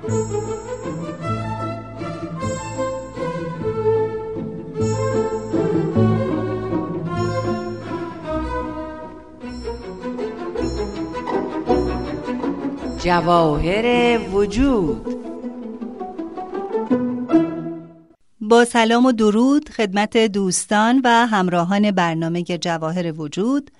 جواهر وجود. با سلام و درود خدمت دوستان و همراهان برنامه جواهر وجود.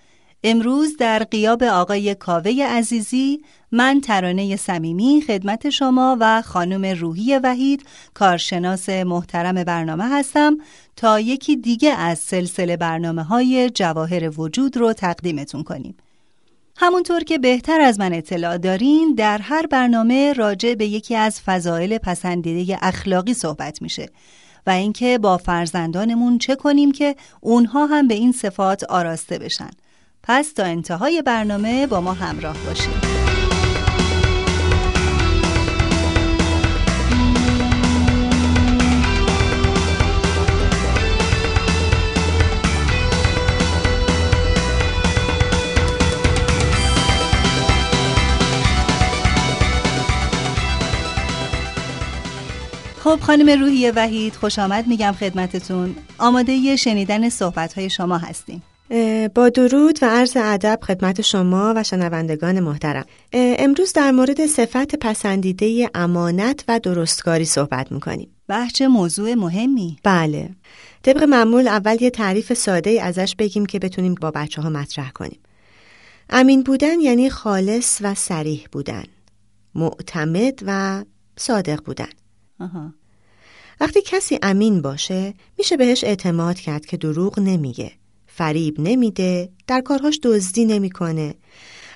امروز در قیاب آقای کاوه عزیزی من ترانه صمیمی خدمت شما و خانم روحی وحید کارشناس محترم برنامه هستم تا یکی دیگه از سلسله برنامه های جواهر وجود رو تقدیمتون کنیم. همونطور که بهتر از من اطلاع دارین در هر برنامه راجع به یکی از فضایل پسندیده اخلاقی صحبت میشه و اینکه با فرزندانمون چه کنیم که اونها هم به این صفات آراسته بشن. پس تا انتهای برنامه با ما همراه باشید. خب خانم روحی وحید خوش آمد میگم خدمتتون. آماده شنیدن صحبت های شما هستیم. با درود و عرض ادب خدمت شما و شنوندگان محترم. امروز در مورد صفت پسندیده امانت و درستکاری صحبت می‌کنیم. بحث موضوع مهمی. بله. طبق معمول اول یه تعریف ساده ازش بگیم که بتونیم با بچه ها مطرح کنیم. امین بودن یعنی خالص و سریح بودن. معتمد و صادق بودن. وقتی کسی امین باشه میشه بهش اعتماد کرد که دروغ نمیگه. فریب نمیده در کارهاش دزدی نمی‌کنه.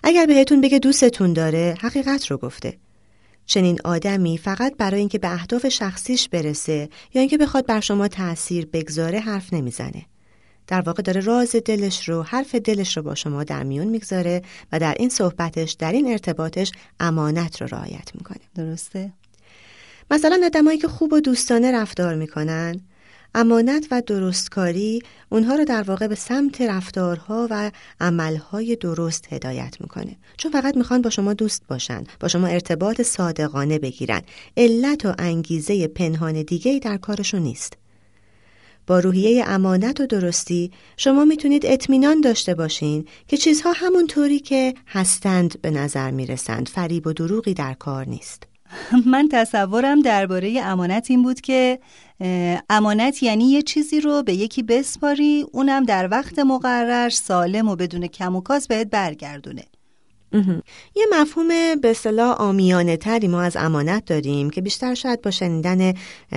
اگر بهتون بگه دوستتون داره حقیقت رو گفته. چنین آدمی فقط برای اینکه به اهداف شخصیش برسه یا اینکه بخواد بر شما تأثیر بگذاره حرف نمی‌زنه. در واقع داره راز دلش رو حرف دلش رو با شما در میون می‌گذاره و در این صحبتش در این ارتباطش امانت رو رعایت می‌کنه. درسته. مثلا آدمایی که خوب و دوستانه رفتار می‌کنن امانت و درستکاری اونها رو در واقع به سمت رفتارها و عملهای درست هدایت می‌کنه. چون فقط می‌خوان با شما دوست باشن با شما ارتباط صادقانه بگیرن. علت و انگیزه پنهان دیگه در کارشون نیست. با روحیه امانت و درستی شما می‌تونید اطمینان داشته باشین که چیزها همونطوری که هستند به نظر می‌رسند فریب و دروغی در کار نیست. من تصورم درباره امانت این بود که امانت یعنی یه چیزی رو به یکی بسپاری اونم در وقت مقرر سالم و بدون کم و کاس بهت برگردونه. یه مفهوم به اصطلاح آمیانه تری ما از امانت داریم که بیشتر شاید با شنیدن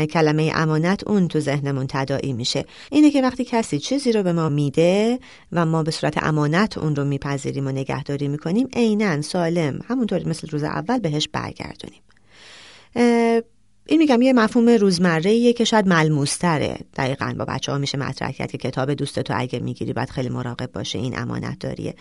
کلمه امانت اون تو ذهنمون تداعی میشه. اینه که وقتی کسی چیزی رو به ما میده و ما به صورت امانت اون رو میپذیریم و نگهداری می‌کنیم عینا سالم همونطوری مثل روز اول بهش برگردونیم. این میگم یه مفهوم روزمره که شاید ملموستره دقیقا با بچه ها میشه مطرح کرد که کتاب دوستتو اگه می‌گیری باید خیلی مراقب باشه این امانت داریه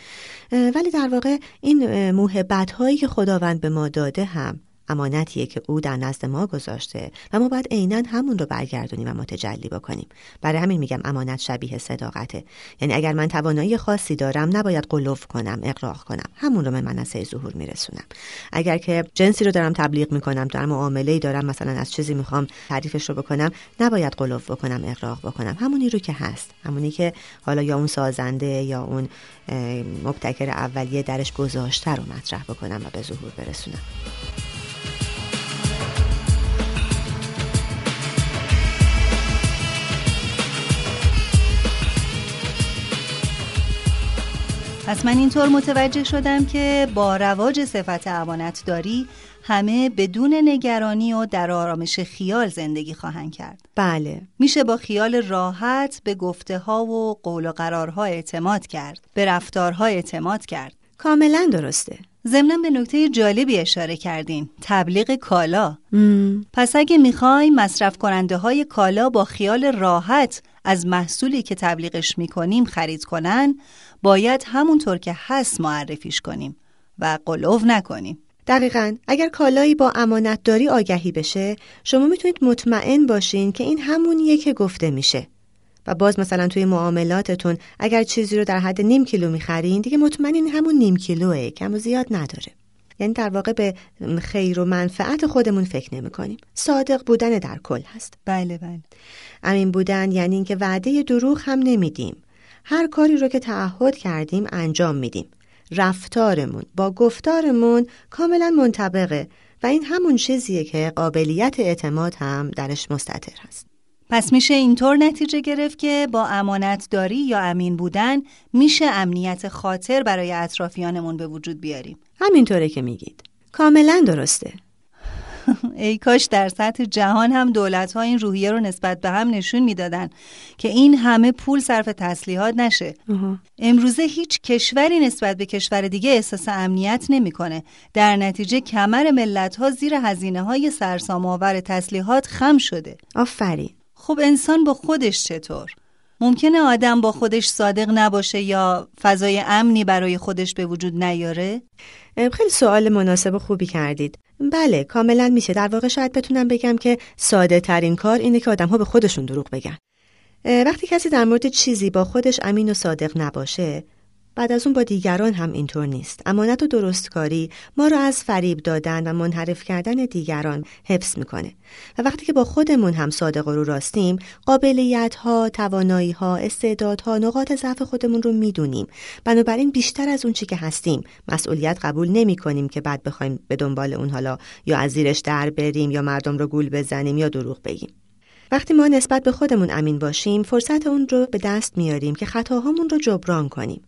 ولی در واقع این محبت هایی که خداوند به ما داده هم امانتیه که او در نزد ما گذاشته و ما باید عینا همون رو برگردونیم و متجلی بکنیم. برای همین میگم امانت شبیه صداقته. یعنی اگر من توانایی خاصی دارم نباید قلوف کنم اقراق کنم. همون رو به منصه ظهور میرسونم. اگر که جنسی رو دارم تبلیغ می‌کنم در معامله دارم مثلا از چیزی می‌خوام تعریفش رو بکنم نباید قلوف بکنم اقراق بکنم. همونی رو که هست. همونی که حالا یا اون سازنده یا اون مبتکر اولیه درش گذاشته رو مطرح بکنم و به ظهور برسونم. پس من اینطور متوجه شدم که با رواج صفت امانت داری همه بدون نگرانی و در آرامش خیال زندگی خواهند کرد. بله. میشه با خیال راحت به گفته ها و قول و قرارها اعتماد کرد به رفتارها اعتماد کرد. کاملا درسته. ضمنا به نکته جالبی اشاره کردین تبلیغ کالا. پس اگه می‌خوایم مصرف کننده های کالا با خیال راحت از محصولی که تبلیغش می‌کنیم خرید کنن باید همونطور که هست معرفیش کنیم و قلوف نکنیم. دقیقا. اگر کالایی با امانتداری آگهی بشه شما می‌تونید مطمئن باشین که این همونیه که گفته میشه. و باز مثلا توی معاملاتتون اگر چیزی رو در حد نیم کیلو می‌خرین دیگه مطمئن همون نیم کیلوه کم و زیاد نداره. یعنی در واقع به خیر و منفعت خودمون فکر نمی کنیم صادق بودن در کل هست. بله بله. امین بودن یعنی اینکه وعده دروغ هم نمیدیم. هر کاری رو که تعهد کردیم انجام میدیم. رفتارمون با گفتارمون کاملا منطبقه و این همون چیزیه که قابلیت اعتماد هم درش مستطر هست. پس میشه اینطور نتیجه گرفت که با امانتداری یا امین بودن میشه امنیت خاطر برای اطرافیانمون به وجود بیاریم. همینطوره که میگید. کاملا درسته. ای کاش در سطح جهان هم دولت ها این روحیه رو نسبت به هم نشون می‌دادن که این همه پول صرف تسلیحات نشه. امروزه هیچ کشوری نسبت به کشور دیگه احساس امنیت نمی‌کنه. در نتیجه کمر ملت ها زیر هزینه های سرسام آور تسلیحات خم شده. آفرین. خب انسان با خودش چطور ممکنه آدم با خودش صادق نباشه یا فضای امنی برای خودش به وجود نیاره؟ خیلی سوال مناسب خوبی کردید. بله کاملا میشه در واقع شاید بتونم بگم که ساده ترین کار اینه که آدم ها به خودشون دروغ بگن. وقتی کسی در مورد چیزی با خودش امین و صادق نباشه بعد از اون با دیگران هم اینطور نیست. امانت و درستکاری ما رو از فریب دادن و منحرف کردن دیگران حفظ می‌کنه. و وقتی که با خودمون هم صادق و رو راستیم قابلیت ها توانایی ها استعدادها نقاط ضعف خودمون رو می‌دونیم. بنابراین بیشتر از اون چی که هستیم مسئولیت قبول نمی کنیم که بعد بخوایم به دنبال اون حالا یا از زیرش در بریم یا مردم رو گول بزنیم یا دروغ بگیم. وقتی ما نسبت به خودمون امین باشیم فرصت اون رو به دست میاریم که خطاهامون رو جبران کنیم.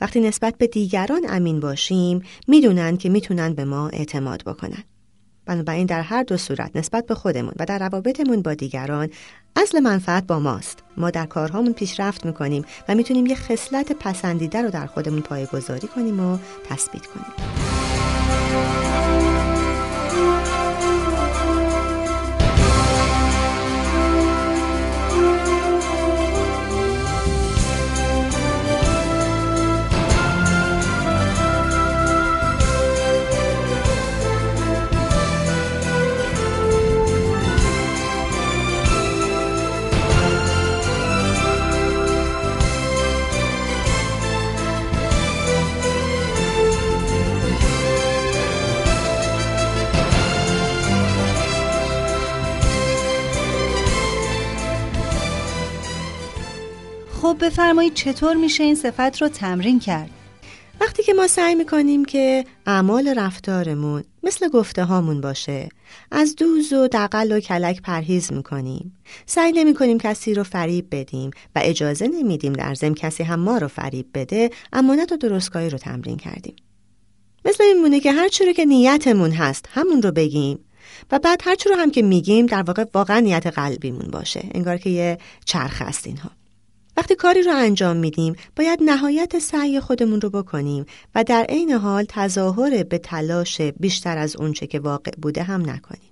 وقتی نسبت به دیگران امین باشیم می‌دونن که می‌تونن به ما اعتماد بکنن. بنابراین در هر دو صورت نسبت به خودمون و در روابطمون با دیگران اصل منفعت با ماست. ما در کارهامون پیشرفت می‌کنیم و می‌تونیم یه خصلت پسندیده رو در خودمون پایگذاری کنیم و تثبیت کنیم. خب بفرمایید چطور میشه این صفت رو تمرین کرد؟ وقتی که ما سعی می‌کنیم که اعمال رفتارمون مثل گفته هامون باشه از دوز و دقل و کلک پرهیز می‌کنیم. سعی نمی کنیم کسی رو فریب بدیم و اجازه نمیدیم در زم کسی هم ما رو فریب بده امانت و درستکاری رو تمرین کردیم. مثل این مونه که هرچی رو که نیتمون هست همون رو بگیم. و بعد هرچی رو هم که میگیم در واقع واقعا نیت قلبیمون باشه. انگار که یه چرخ هست اینها. وقتی کاری رو انجام میدیم باید نهایت سعی خودمون رو بکنیم و در عین حال تظاهر به تلاش بیشتر از اونچه که واقع بوده هم نکنیم.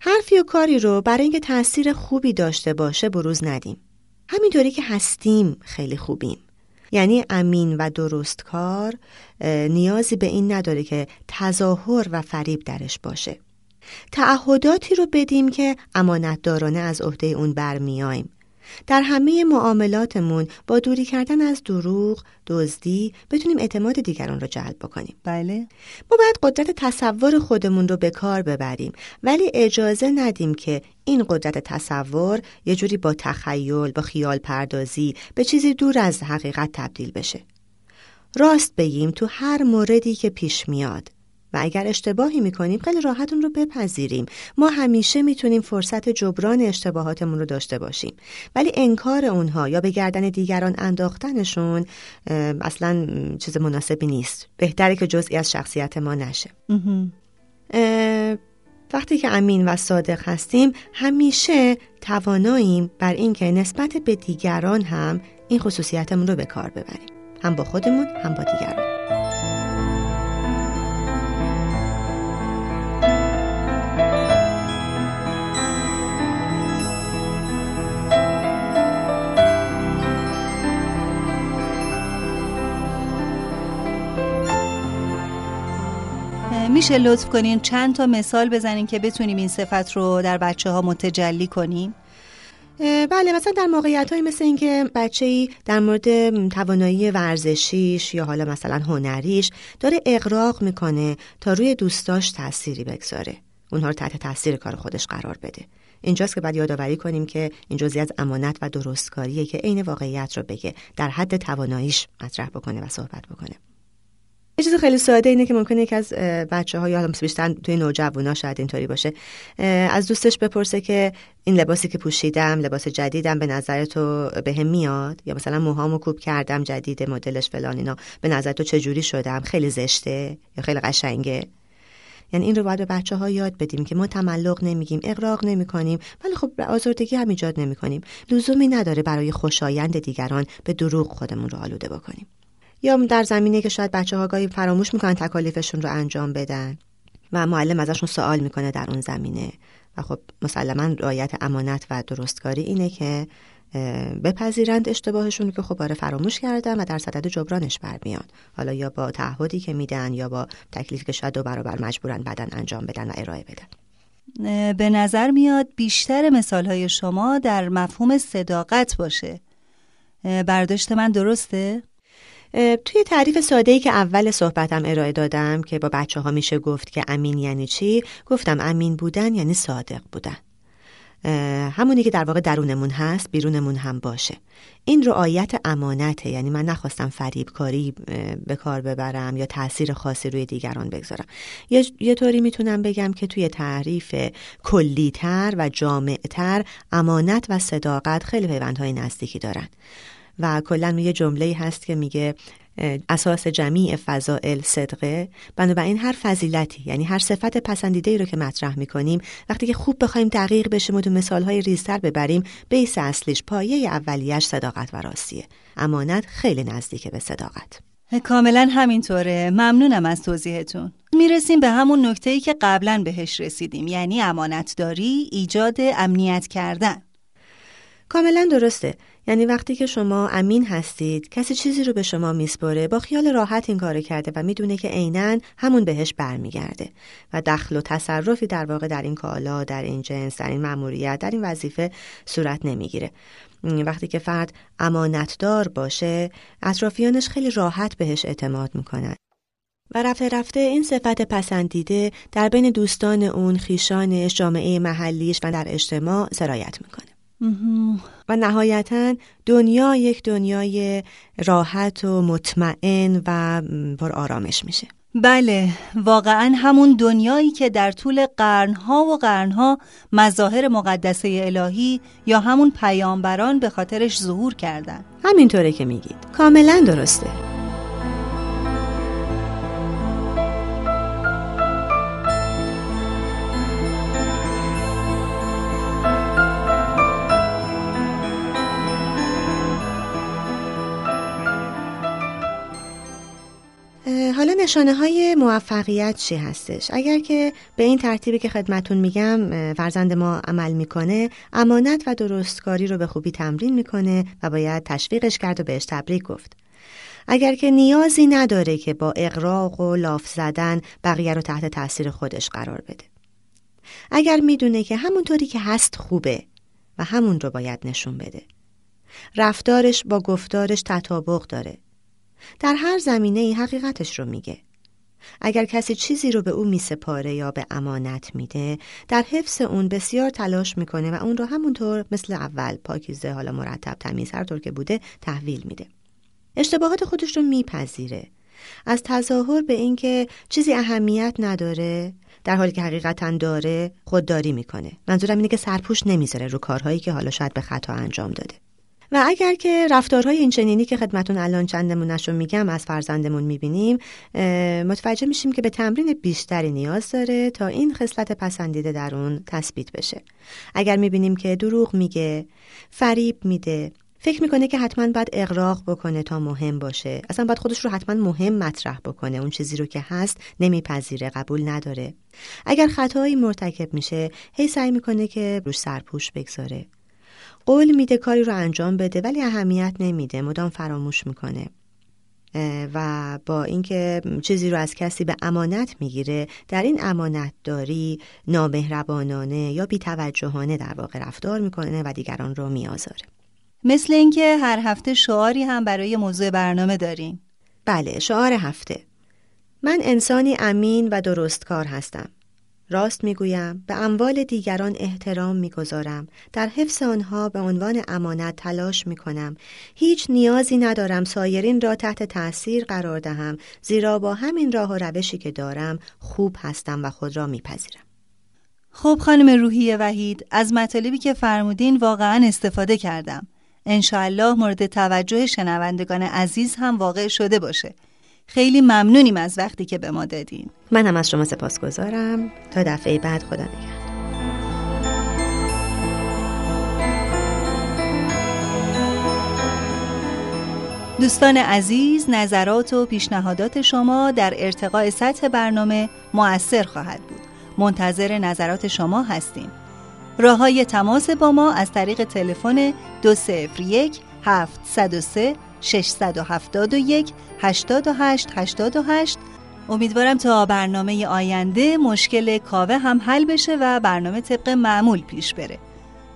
حرفی و کاری رو برای اینکه تاثیر خوبی داشته باشه بروز ندیم. همینطوری که هستیم خیلی خوبیم. یعنی امین و درست کار نیازی به این نداره که تظاهر و فریب درش باشه. تعهداتی رو بدیم که امانتدارانه از عهده اون برمیایم در همه معاملاتمون با دوری کردن از دروغ، دزدی بتونیم اعتماد دیگران رو جلب بکنیم. بله. ما باید قدرت تصور خودمون رو به کار ببریم ولی اجازه ندیم که این قدرت تصور یه جوری با تخیل، با خیال پردازی به چیزی دور از حقیقت تبدیل بشه. راست بگیم تو هر موردی که پیش میاد و اگر اشتباهی می‌کنیم خیلی راحت اون رو بپذیریم. ما همیشه می‌تونیم فرصت جبران اشتباهاتمون رو داشته باشیم. ولی انکار اونها یا به گردن دیگران انداختنشون اصلا چیز مناسبی نیست. بهتره که جزئی از شخصیت ما نشه. وقتی که امین و صادق هستیم همیشه تواناییم بر اینکه نسبت به دیگران هم این خصوصیتمون رو به کار ببریم. هم با خودمون هم با دیگران. میشه لطف کنین چند تا مثال بزنین که بتونیم این صفت رو در بچه ها متجلی کنیم؟ بله مثلا در موقعیت های مثل اینکه بچه ای در مورد توانایی ورزشیش یا حالا مثلا هنریش داره اقراق می‌کنه تا روی دوستاش تأثیری بگذاره. اونها رو تحت تاثیر کار خودش قرار بده. اینجاست که باید یادآوری کنیم که این جزئی از امانت و درستکاریه که عین واقعیت رو بگه در حد تواناییش مطرح بکنه و صحبت بکنه. یه چیز خیلی ساده اینه که ممکنه یکی از بچه ها یا بیشتر توی نوجوانا شاید اینطوری باشه از دوستش بپرسه که این لباسی که پوشیدم لباس جدیدم به نظر تو به هم میاد؟ یا مثلا موهامو کوب کردم جدید مدلش فلان اینا به نظر تو چجوری شدم؟ خیلی زشته یا خیلی قشنگه؟ یعنی این رو باید به بچه ها یاد بدیم که ما تملق نمیگیم اقراق نمی کنیم ولی خب آزردگی هم ایجاد نمی کنیم لزومی نداره برای خوشایند دیگران به دروغ خودمون رو آلوده بکنیم. یا در زمینه که شاید بچه ها گاهی فراموش می‌کنن تکالیفشون رو انجام بدن. و معلم ازشون سوال می‌کنه در اون زمینه. و خب مسلما رعایت امانت و درستکاری اینه که بپذیرند اشتباهشون که خب آره فراموش کردن و در صدد جبرانش برمیان حالا یا با تعهدی که میدن یا با تکلیفی که شاید دو برابر مجبورن بدن انجام بدن و ارائه بدن. به نظر میاد بیشتر مثال های شما در مفهوم صداقت باشه. برداشت من درسته؟ توی تعریف ساده ای که اول صحبتم ارائه دادم که با بچه ها میشه گفت که امین یعنی چی گفتم امین بودن یعنی صادق بودن. همونی که در واقع درونمون هست بیرونمون هم باشه. این رعایت امانته یعنی من نخواستم فریبکاری به کار ببرم یا تاثیر خاصی روی دیگران بگذارم. یه, یه طوری می‌تونم بگم که توی تعریف کلیتر و جامعتر امانت و صداقت خیلی پیوندهای نزدیکی دارن. و کلا یه جمله هست که میگه اساس جمیع فضائل صدقه. بنابراین هر فضیلتی یعنی هر صفت پسندیده ای رو که مطرح می‌کنیم وقتی که خوب بخوایم دقیق بشیم و تو مثال های ریزتر ببریم بیس اصلیش پایه اولیش صداقت و راستیه. امانت خیلی نزدیکه به صداقت. کاملا همینطوره. ممنونم از توضیحتون. می‌رسیم به همون نکته ای که قبلا بهش رسیدیم یعنی امانتداری ایجاد امنیت کردن. کاملا درسته. یعنی وقتی که شما امین هستید کسی چیزی رو به شما میسپره با خیال راحت این کار کرده و می‌دونه که عینا همون بهش برمیگرده و دخل و تصرفی در واقع در این کالا در این جنس در این مأموریت در این وظیفه صورت نمی‌گیره. وقتی که فرد امانتدار باشه اطرافیانش خیلی راحت بهش اعتماد می‌کنن. و رفته رفته این صفت پسندیده در بین دوستان اون خیشانش جامعه محلیش و در اجتماع سرایت می‌کنه. و نهایتا دنیا یک دنیای راحت و مطمئن و پر آرامش میشه. بله واقعا همون دنیایی که در طول قرنها و قرنها مظاهر مقدسه الهی یا همون پیامبران به خاطرش ظهور کردن. همینطوره که میگید. کاملا درسته. نشانه های موفقیت چی هستش؟ اگر که به این ترتیبی که خدمتون میگم فرزند ما عمل می‌کنه امانت و درستکاری رو به خوبی تمرین می‌کنه و باید تشویقش کرد و بهش تبریک گفت. اگر که نیازی نداره که با اقراق و لاف زدن بقیه رو تحت تاثیر خودش قرار بده. اگر می‌دونه که همونطوری که هست خوبه و همون رو باید نشون بده. رفتارش با گفتارش تطابق داره. در هر زمینه ای حقیقتش رو میگه. اگر کسی چیزی رو به او میسپاره یا به امانت میده در حفظ اون بسیار تلاش می‌کنه و اون رو همونطور مثل اول پاکیزه حالا مرتب تمیز هر طور که بوده تحویل میده. اشتباهات خودش رو میپذیره. از تظاهر به اینکه چیزی اهمیت نداره در حالی که حقیقتا داره خودداری می‌کنه. منظورم اینه که سرپوش نمی‌ذاره رو کارهایی که حالا شاید به خطا انجام داده. و اگر که رفتارهای این چنینی که خدمتون الان چند نمونهشو میگم از فرزندمون می‌بینیم متوجه میشیم که به تمرین بیشتری نیاز داره تا این خصلت پسندیده در اون تثبیت بشه. اگر می‌بینیم که دروغ میگه فریب میده فکر می‌کنه که حتما باید اقراق بکنه تا مهم باشه. اصلا باید خودش رو حتما مهم مطرح بکنه. اون چیزی رو که هست نمیپذیره قبول نداره. اگر خطایی مرتکب میشه هی سعی می‌کنه که روش سرپوش بگذاره. قول میده کاری رو انجام بده ولی اهمیت نمیده. مدام فراموش می‌کنه. و با اینکه چیزی رو از کسی به امانت می‌گیره در این امانت داری نامهربانانه یا بیتوجهانه در واقع رفتار می‌کنه و دیگران رو میآزاره. مثل اینکه هر هفته شعاری هم برای موضوع برنامه داریم. بله شعار هفته. من انسانی امین و درستکار هستم. راست می‌گویم به اموال دیگران احترام می‌گذارم. در حفظ آنها به عنوان امانت تلاش می‌کنم. هیچ نیازی ندارم سایرین را تحت تأثیر قرار دهم زیرا با همین راه و روشی که دارم خوب هستم و خود را میپذیرم. خب خانم روحی وحید از مطالبی که فرمودین واقعا استفاده کردم. انشاءالله مورد توجه شنوندگان عزیز هم واقع شده باشه. خیلی ممنونیم از وقتی که به ما دادین. منم از شما سپاسگزارم. تا دفعه بعد خدا نگهدار. دوستان عزیز نظرات و پیشنهادات شما در ارتقاء سطح برنامه مؤثر خواهد بود. منتظر نظرات شما هستیم. راه های تماس با ما از طریق تلفن 201 703 671 88 88 امیدوارم تا برنامه آینده مشکل کاوه هم حل بشه و برنامه طبق معمول پیش بره.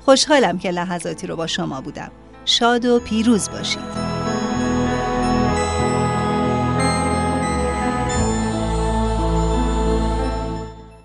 خوشحالم که لحظاتی رو با شما بودم. شاد و پیروز باشید.